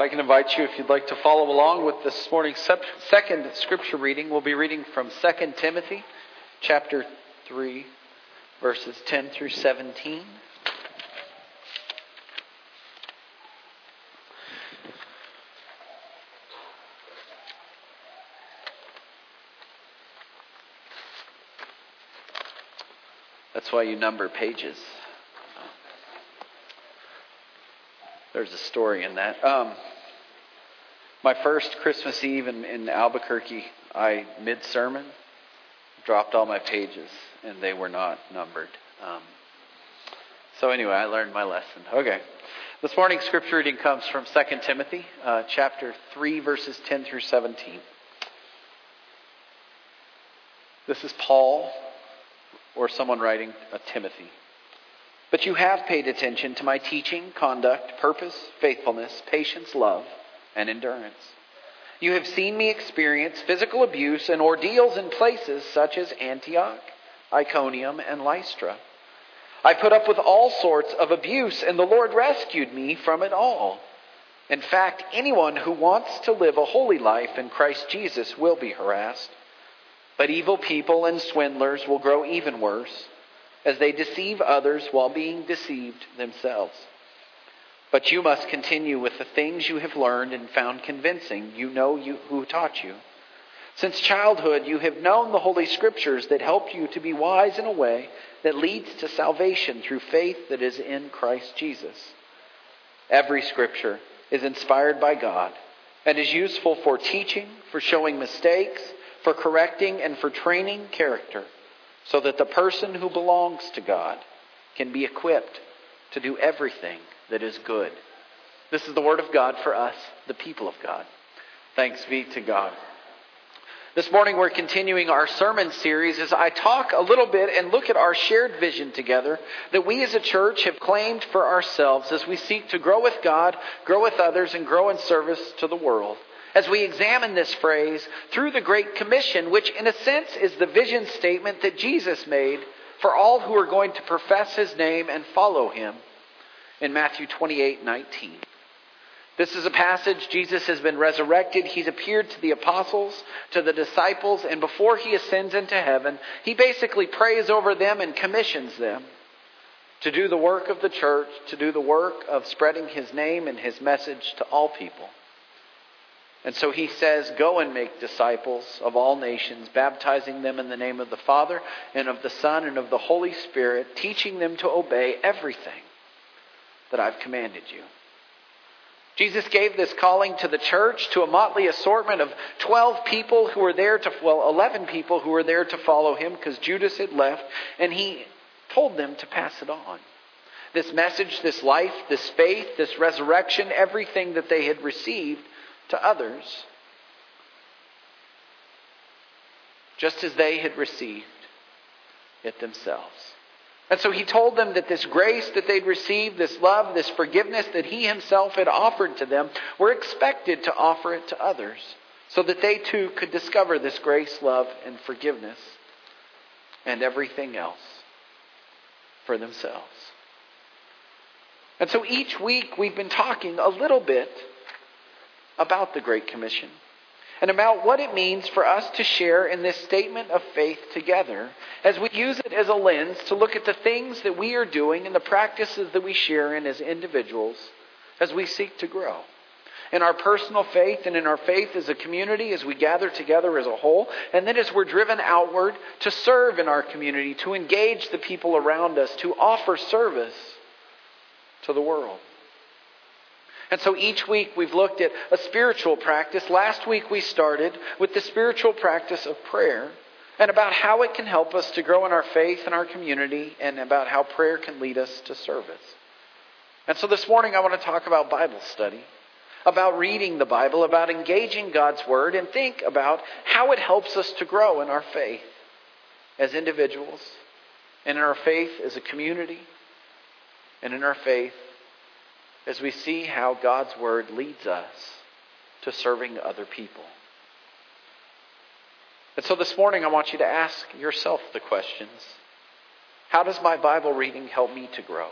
I can invite you, if you'd like to follow along with this morning's second scripture reading, we'll be reading from 2 Timothy chapter 3, verses 10 through 17. That's why you number pages. There's a story in that. Um, my first Christmas Eve in, in Albuquerque, I mid sermon dropped all my pages and they were not numbered. Um, so anyway, I learned my lesson. Okay. This morning's scripture reading comes from 2 Timothy, uh, chapter 3, verses 10 through 17. This is Paul or someone writing a Timothy. But you have paid attention to my teaching, conduct, purpose, faithfulness, patience, love, and endurance. You have seen me experience physical abuse and ordeals in places such as Antioch, Iconium, and Lystra. I put up with all sorts of abuse, and the Lord rescued me from it all. In fact, anyone who wants to live a holy life in Christ Jesus will be harassed. But evil people and swindlers will grow even worse as they deceive others while being deceived themselves. But you must continue with the things you have learned and found convincing. You know you, who taught you. Since childhood, you have known the Holy Scriptures that help you to be wise in a way that leads to salvation through faith that is in Christ Jesus. Every Scripture is inspired by God and is useful for teaching, for showing mistakes, for correcting, and for training character so that the person who belongs to God can be equipped to do everything that is good. This is the word of God for us, the people of God. Thanks be to God. This morning we're continuing our sermon series as I talk a little bit and look at our shared vision together that we as a church have claimed for ourselves as we seek to grow with God, grow with others, and grow in service to the world as we examine this phrase through the Great Commission, which in a sense is the vision statement that Jesus made for all who are going to profess his name and follow him in Matthew 28 19. This is a passage. Jesus has been resurrected. He's appeared to the apostles, to the disciples, and before he ascends into heaven, he basically prays over them and commissions them to do the work of the church, to do the work of spreading his name and his message to all people. And so he says, Go and make disciples of all nations, baptizing them in the name of the Father and of the Son and of the Holy Spirit, teaching them to obey everything that I've commanded you. Jesus gave this calling to the church, to a motley assortment of 12 people who were there to, well, 11 people who were there to follow him because Judas had left, and he told them to pass it on. This message, this life, this faith, this resurrection, everything that they had received to others just as they had received it themselves. And so he told them that this grace that they'd received, this love, this forgiveness that he himself had offered to them, were expected to offer it to others so that they too could discover this grace, love, and forgiveness and everything else for themselves. And so each week we've been talking a little bit about the Great Commission and about what it means for us to share in this statement of faith together as we use it as a lens to look at the things that we are doing and the practices that we share in as individuals as we seek to grow. In our personal faith and in our faith as a community, as we gather together as a whole, and then as we're driven outward to serve in our community, to engage the people around us, to offer service to the world. And so each week we've looked at a spiritual practice. Last week we started with the spiritual practice of prayer and about how it can help us to grow in our faith and our community and about how prayer can lead us to service. And so this morning I want to talk about Bible study, about reading the Bible, about engaging God's Word, and think about how it helps us to grow in our faith as individuals, and in our faith as a community, and in our faith as we see how God's Word leads us to serving other people. And so this morning, I want you to ask yourself the questions How does my Bible reading help me to grow?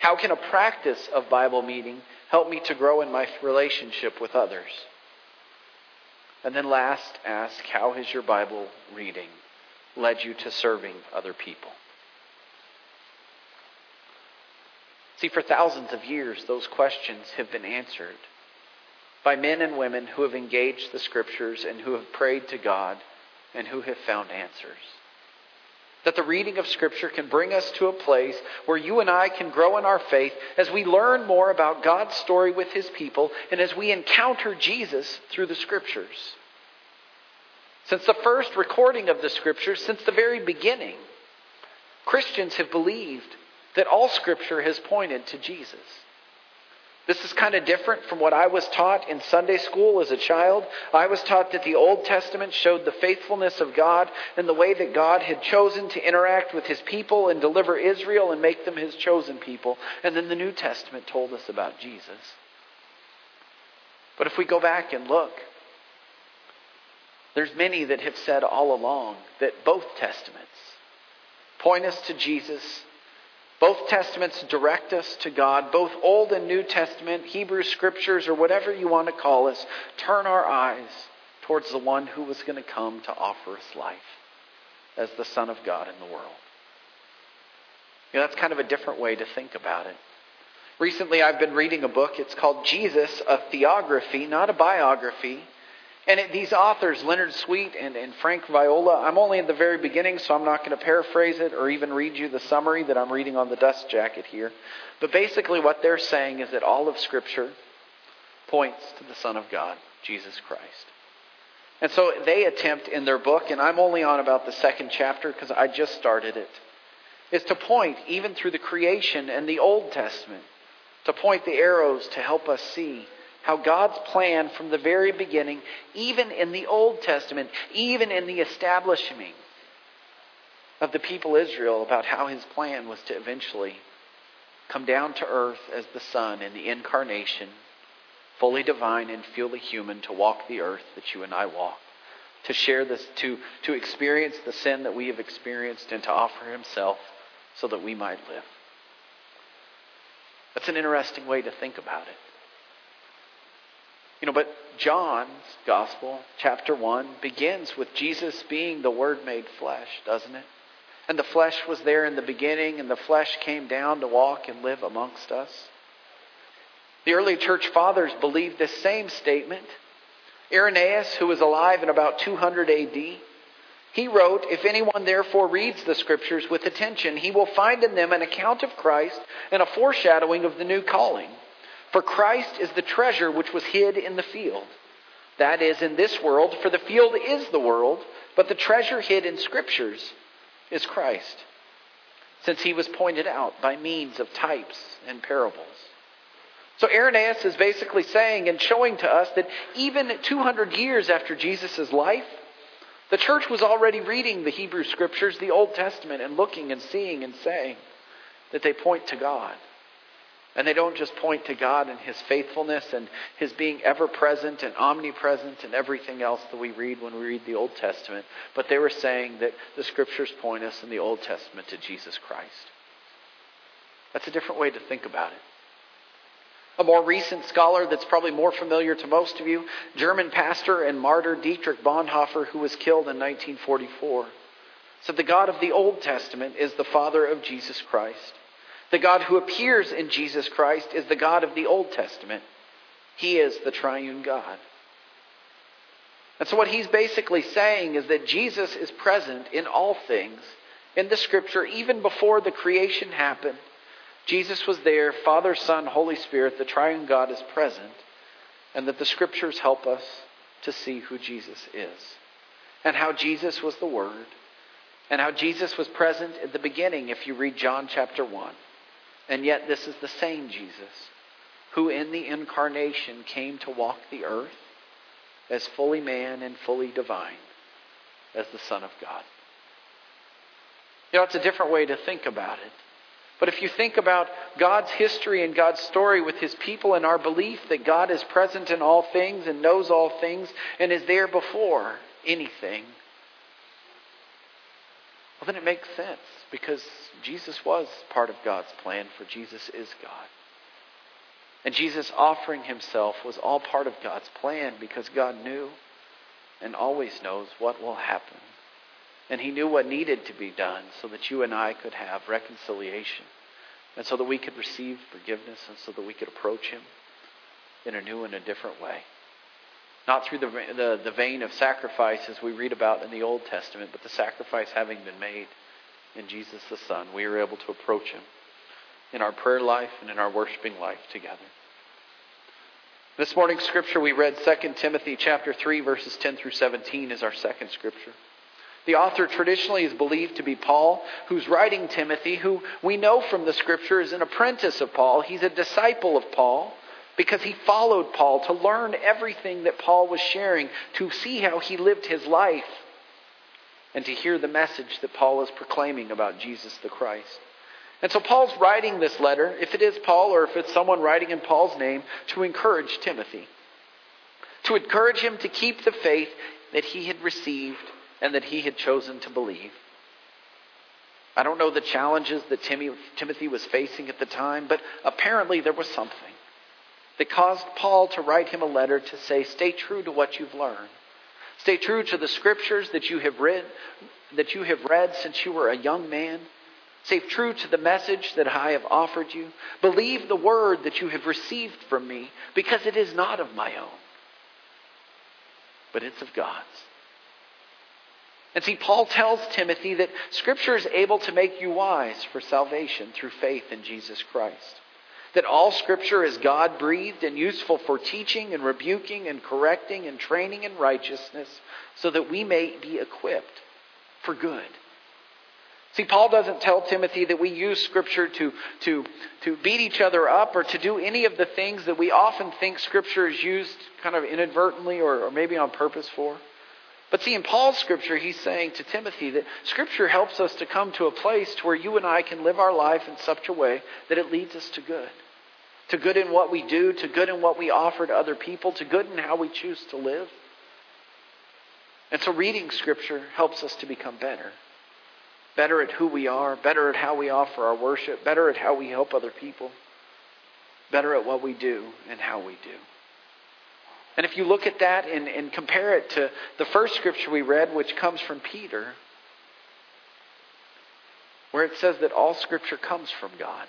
How can a practice of Bible meeting Help me to grow in my relationship with others. And then last, ask how has your Bible reading led you to serving other people? See, for thousands of years, those questions have been answered by men and women who have engaged the Scriptures and who have prayed to God and who have found answers. That the reading of Scripture can bring us to a place where you and I can grow in our faith as we learn more about God's story with His people and as we encounter Jesus through the Scriptures. Since the first recording of the Scriptures, since the very beginning, Christians have believed that all Scripture has pointed to Jesus. This is kind of different from what I was taught in Sunday school as a child. I was taught that the Old Testament showed the faithfulness of God and the way that God had chosen to interact with his people and deliver Israel and make them his chosen people. And then the New Testament told us about Jesus. But if we go back and look, there's many that have said all along that both testaments point us to Jesus both Testaments direct us to God. Both Old and New Testament, Hebrew Scriptures, or whatever you want to call us, turn our eyes towards the one who was going to come to offer us life as the Son of God in the world. You know, that's kind of a different way to think about it. Recently, I've been reading a book. It's called Jesus, a Theography, not a biography. And it, these authors, Leonard Sweet and, and Frank Viola, I'm only at the very beginning, so I'm not going to paraphrase it or even read you the summary that I'm reading on the dust jacket here. But basically, what they're saying is that all of Scripture points to the Son of God, Jesus Christ. And so they attempt in their book, and I'm only on about the second chapter because I just started it, is to point, even through the creation and the Old Testament, to point the arrows to help us see how God's plan from the very beginning, even in the Old Testament, even in the establishing of the people Israel, about how his plan was to eventually come down to earth as the Son in the incarnation, fully divine and fully human, to walk the earth that you and I walk, to share this, to, to experience the sin that we have experienced, and to offer himself so that we might live. That's an interesting way to think about it. You know, but John's Gospel, chapter 1, begins with Jesus being the Word made flesh, doesn't it? And the flesh was there in the beginning, and the flesh came down to walk and live amongst us. The early church fathers believed this same statement. Irenaeus, who was alive in about 200 AD, he wrote, If anyone therefore reads the Scriptures with attention, he will find in them an account of Christ and a foreshadowing of the new calling for Christ is the treasure which was hid in the field. That is, in this world, for the field is the world, but the treasure hid in Scriptures is Christ, since he was pointed out by means of types and parables. So Irenaeus is basically saying and showing to us that even 200 years after Jesus' life, the church was already reading the Hebrew Scriptures, the Old Testament, and looking and seeing and saying that they point to God. And they don't just point to God and His faithfulness and His being ever present and omnipresent and everything else that we read when we read the Old Testament, but they were saying that the Scriptures point us in the Old Testament to Jesus Christ. That's a different way to think about it. A more recent scholar that's probably more familiar to most of you, German pastor and martyr Dietrich Bonhoeffer, who was killed in 1944, said the God of the Old Testament is the Father of Jesus Christ. The God who appears in Jesus Christ is the God of the Old Testament. He is the triune God. And so, what he's basically saying is that Jesus is present in all things in the scripture, even before the creation happened. Jesus was there, Father, Son, Holy Spirit, the triune God is present, and that the scriptures help us to see who Jesus is and how Jesus was the Word and how Jesus was present at the beginning if you read John chapter 1. And yet, this is the same Jesus who, in the incarnation, came to walk the earth as fully man and fully divine as the Son of God. You know, it's a different way to think about it. But if you think about God's history and God's story with his people and our belief that God is present in all things and knows all things and is there before anything, well, then it makes sense because Jesus was part of God's plan, for Jesus is God. And Jesus offering himself was all part of God's plan because God knew and always knows what will happen. And he knew what needed to be done so that you and I could have reconciliation and so that we could receive forgiveness and so that we could approach him in a new and a different way. Not through the, the, the vein of sacrifice as we read about in the Old Testament, but the sacrifice having been made in Jesus the Son, we are able to approach him in our prayer life and in our worshiping life together. This morning's scripture we read 2 Timothy chapter 3 verses 10 through 17 is our second scripture. The author traditionally is believed to be Paul, who's writing Timothy, who we know from the scripture is an apprentice of Paul. He's a disciple of Paul because he followed Paul to learn everything that Paul was sharing, to see how he lived his life, and to hear the message that Paul is proclaiming about Jesus the Christ. And so Paul's writing this letter, if it is Paul or if it's someone writing in Paul's name, to encourage Timothy. To encourage him to keep the faith that he had received and that he had chosen to believe. I don't know the challenges that Timothy was facing at the time, but apparently there was something that caused Paul to write him a letter to say, Stay true to what you've learned. Stay true to the scriptures that you have read, that you have read since you were a young man. Stay true to the message that I have offered you. Believe the word that you have received from me, because it is not of my own, but it's of God's. And see, Paul tells Timothy that Scripture is able to make you wise for salvation through faith in Jesus Christ. That all Scripture is God breathed and useful for teaching and rebuking and correcting and training in righteousness so that we may be equipped for good. See, Paul doesn't tell Timothy that we use Scripture to, to, to beat each other up or to do any of the things that we often think Scripture is used kind of inadvertently or, or maybe on purpose for. But see, in Paul's Scripture, he's saying to Timothy that Scripture helps us to come to a place to where you and I can live our life in such a way that it leads us to good. To good in what we do, to good in what we offer to other people, to good in how we choose to live. And so reading Scripture helps us to become better. Better at who we are, better at how we offer our worship, better at how we help other people, better at what we do and how we do. And if you look at that and, and compare it to the first scripture we read, which comes from Peter, where it says that all scripture comes from God.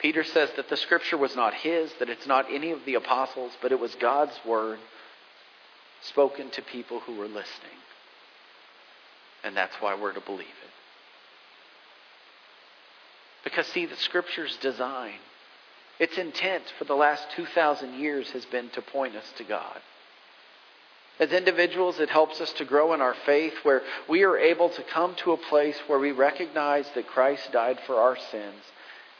Peter says that the scripture was not his, that it's not any of the apostles, but it was God's word spoken to people who were listening. And that's why we're to believe it. Because, see, the scripture's design its intent for the last 2,000 years has been to point us to God. As individuals, it helps us to grow in our faith where we are able to come to a place where we recognize that Christ died for our sins.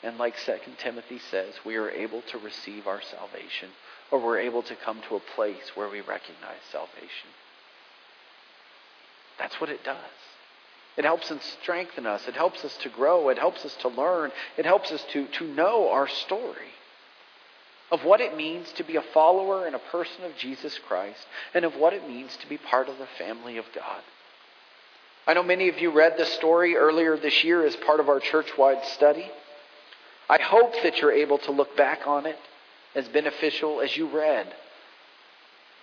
And like 2 Timothy says, we are able to receive our salvation, or we're able to come to a place where we recognize salvation. That's what it does. It helps us strengthen us. It helps us to grow. It helps us to learn. It helps us to, to know our story of what it means to be a follower and a person of Jesus Christ and of what it means to be part of the family of God. I know many of you read this story earlier this year as part of our church wide study. I hope that you're able to look back on it as beneficial as you read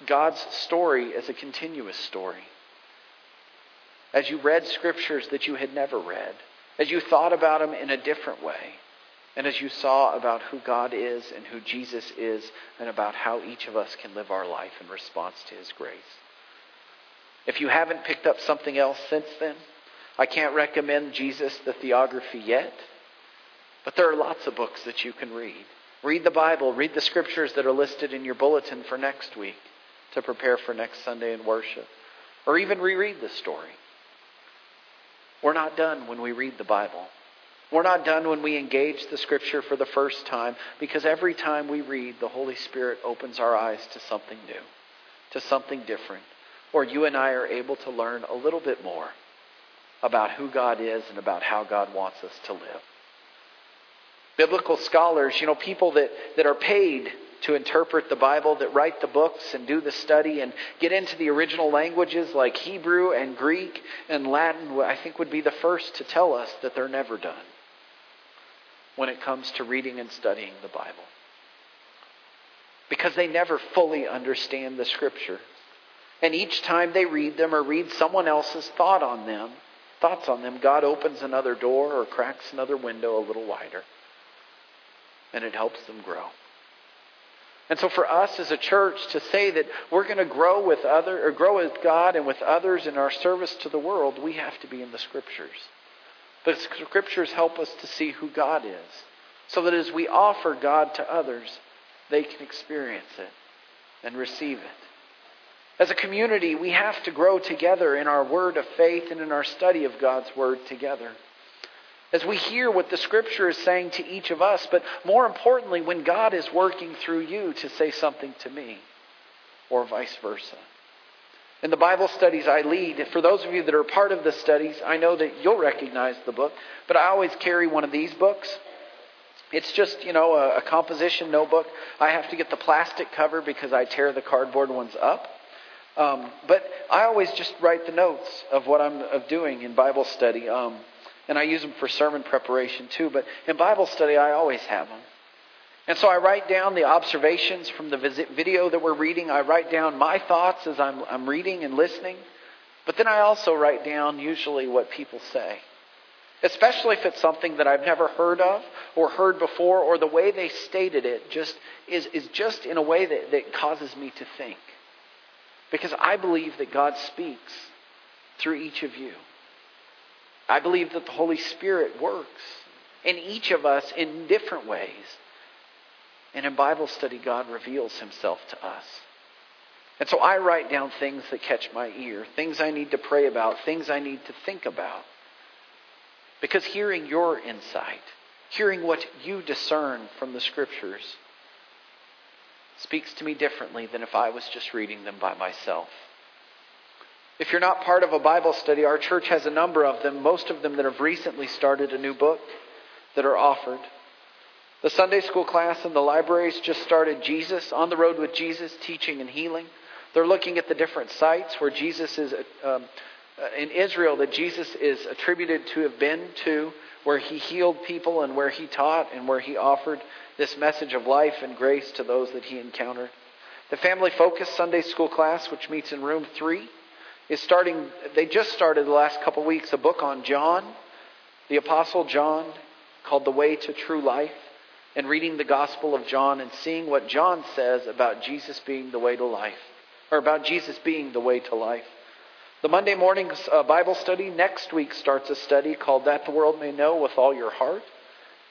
God's story is a continuous story as you read scriptures that you had never read, as you thought about them in a different way, and as you saw about who God is and who Jesus is, and about how each of us can live our life in response to His grace. If you haven't picked up something else since then, I can't recommend Jesus the Theography yet, but there are lots of books that you can read. Read the Bible, read the scriptures that are listed in your bulletin for next week to prepare for next Sunday in worship, or even reread the story. We're not done when we read the Bible. We're not done when we engage the Scripture for the first time because every time we read, the Holy Spirit opens our eyes to something new, to something different, or you and I are able to learn a little bit more about who God is and about how God wants us to live. Biblical scholars, you know, people that, that are paid to interpret the Bible, that write the books and do the study and get into the original languages like Hebrew and Greek and Latin, I think would be the first to tell us that they're never done. when it comes to reading and studying the Bible. Because they never fully understand the Scripture. And each time they read them or read someone else's thought on them, thoughts on them, God opens another door or cracks another window a little wider. And it helps them grow. And so for us as a church to say that we're going to grow with other or grow with God and with others in our service to the world, we have to be in the scriptures. The scriptures help us to see who God is. So that as we offer God to others, they can experience it and receive it. As a community, we have to grow together in our word of faith and in our study of God's word together. As we hear what the scripture is saying to each of us, but more importantly, when God is working through you to say something to me, or vice versa. In the Bible studies I lead, for those of you that are part of the studies, I know that you'll recognize the book, but I always carry one of these books. It's just, you know, a, a composition notebook. I have to get the plastic cover because I tear the cardboard ones up. Um, but I always just write the notes of what I'm of doing in Bible study. Um, and I use them for sermon preparation too. But in Bible study, I always have them. And so I write down the observations from the video that we're reading. I write down my thoughts as I'm, I'm reading and listening. But then I also write down usually what people say. Especially if it's something that I've never heard of or heard before, or the way they stated it just is, is just in a way that, that causes me to think. Because I believe that God speaks through each of you. I believe that the Holy Spirit works in each of us in different ways. And in Bible study, God reveals himself to us. And so I write down things that catch my ear, things I need to pray about, things I need to think about. Because hearing your insight, hearing what you discern from the scriptures, speaks to me differently than if I was just reading them by myself. If you're not part of a Bible study, our church has a number of them, most of them that have recently started a new book that are offered. The Sunday school class in the libraries just started Jesus, On the Road with Jesus, Teaching and Healing. They're looking at the different sites where Jesus is um, uh, in Israel, that Jesus is attributed to have been to, where he healed people and where he taught and where he offered this message of life and grace to those that he encountered. The family focused Sunday school class, which meets in room three, is starting, they just started the last couple weeks a book on John, the Apostle John, called The Way to True Life, and reading the Gospel of John and seeing what John says about Jesus being the way to life, or about Jesus being the way to life. The Monday morning uh, Bible study next week starts a study called That the World May Know with All Your Heart.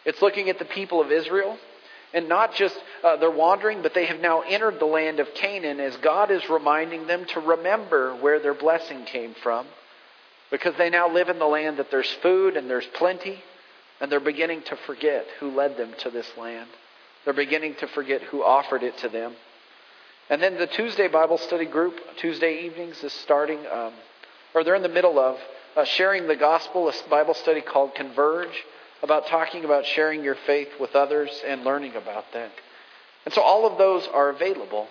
It's looking at the people of Israel and not just uh, they're wandering, but they have now entered the land of Canaan as God is reminding them to remember where their blessing came from. Because they now live in the land that there's food and there's plenty, and they're beginning to forget who led them to this land. They're beginning to forget who offered it to them. And then the Tuesday Bible study group, Tuesday evenings, is starting, um, or they're in the middle of uh, sharing the gospel, a Bible study called Converge about talking about sharing your faith with others and learning about that. And so all of those are available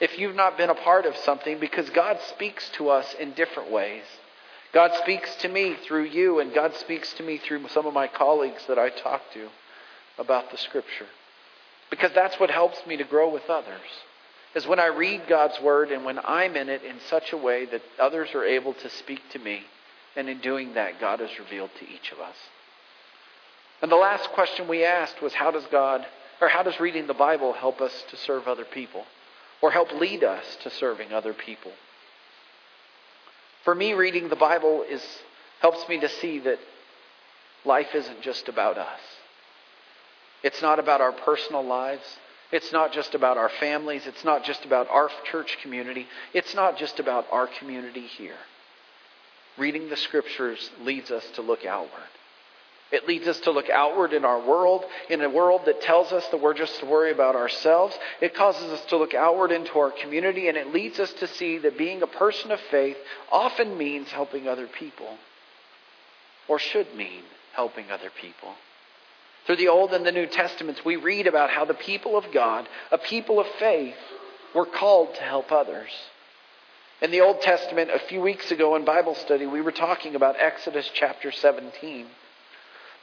if you've not been a part of something because God speaks to us in different ways. God speaks to me through you, and God speaks to me through some of my colleagues that I talk to about the Scripture. Because that's what helps me to grow with others. Is when I read God's Word and when I'm in it in such a way that others are able to speak to me. And in doing that, God is revealed to each of us. And the last question we asked was how does God, or how does reading the Bible help us to serve other people? Or help lead us to serving other people? For me, reading the Bible is, helps me to see that life isn't just about us. It's not about our personal lives. It's not just about our families. It's not just about our church community. It's not just about our community here. Reading the scriptures leads us to look outward. It leads us to look outward in our world, in a world that tells us that we're just to worry about ourselves. It causes us to look outward into our community, and it leads us to see that being a person of faith often means helping other people, or should mean helping other people. Through the Old and the New Testaments, we read about how the people of God, a people of faith, were called to help others. In the Old Testament, a few weeks ago in Bible study, we were talking about Exodus chapter 17.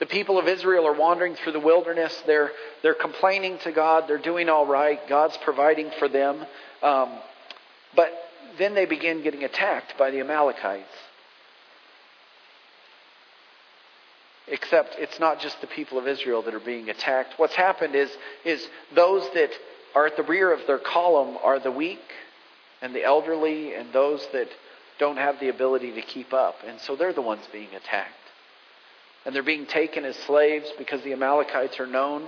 The people of Israel are wandering through the wilderness. They're, they're complaining to God. They're doing all right. God's providing for them. Um, but then they begin getting attacked by the Amalekites. Except it's not just the people of Israel that are being attacked. What's happened is, is those that are at the rear of their column are the weak and the elderly and those that don't have the ability to keep up. And so they're the ones being attacked. And they're being taken as slaves because the Amalekites are known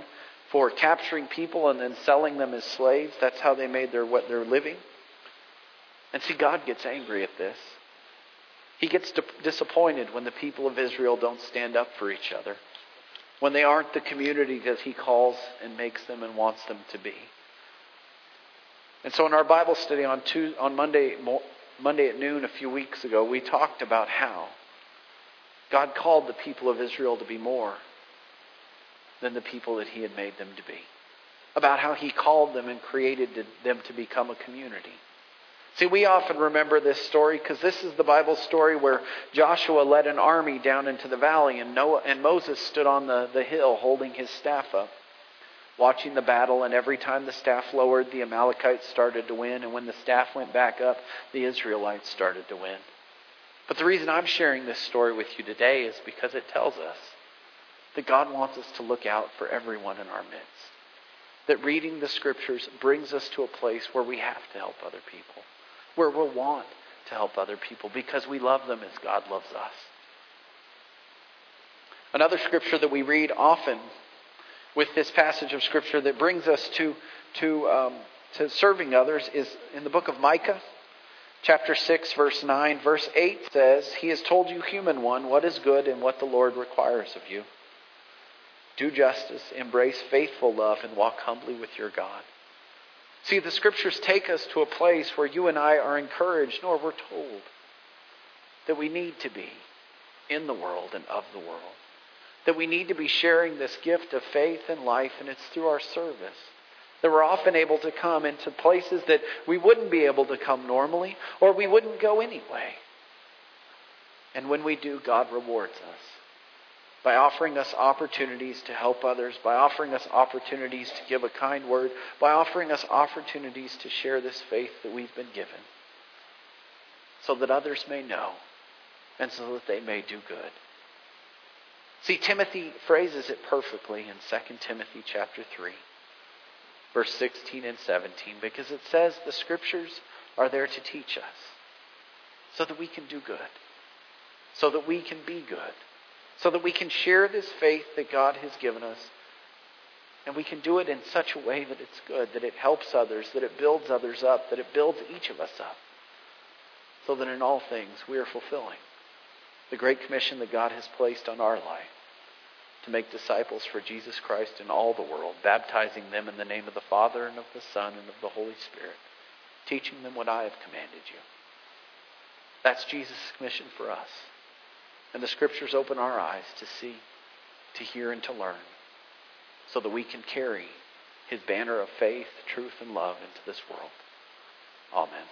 for capturing people and then selling them as slaves. That's how they made their what their living. And see, God gets angry at this. He gets disappointed when the people of Israel don't stand up for each other, when they aren't the community that He calls and makes them and wants them to be. And so, in our Bible study on, Tuesday, on Monday, Monday at noon a few weeks ago, we talked about how God called the people of Israel to be more than the people that He had made them to be. About how He called them and created them to become a community. See, we often remember this story because this is the Bible story where Joshua led an army down into the valley and, Noah, and Moses stood on the, the hill holding his staff up, watching the battle. And every time the staff lowered, the Amalekites started to win. And when the staff went back up, the Israelites started to win. But the reason I'm sharing this story with you today is because it tells us that God wants us to look out for everyone in our midst. That reading the scriptures brings us to a place where we have to help other people where we'll want to help other people because we love them as God loves us. Another scripture that we read often with this passage of scripture that brings us to, to, um, to serving others is in the book of Micah, chapter 6, verse 9. Verse 8 says, He has told you, human one, what is good and what the Lord requires of you. Do justice, embrace faithful love, and walk humbly with your God. See, the scriptures take us to a place where you and I are encouraged, nor we're told that we need to be in the world and of the world. That we need to be sharing this gift of faith and life, and it's through our service. That we're often able to come into places that we wouldn't be able to come normally, or we wouldn't go anyway. And when we do, God rewards us by offering us opportunities to help others, by offering us opportunities to give a kind word, by offering us opportunities to share this faith that we've been given, so that others may know and so that they may do good. See, Timothy phrases it perfectly in 2 Timothy chapter 3, verse 16 and 17, because it says the scriptures are there to teach us so that we can do good, so that we can be good so that we can share this faith that God has given us. And we can do it in such a way that it's good, that it helps others, that it builds others up, that it builds each of us up. So that in all things we are fulfilling the great commission that God has placed on our life to make disciples for Jesus Christ in all the world, baptizing them in the name of the Father and of the Son and of the Holy Spirit, teaching them what I have commanded you. That's Jesus' mission for us. And the scriptures open our eyes to see, to hear, and to learn so that we can carry his banner of faith, truth, and love into this world. Amen.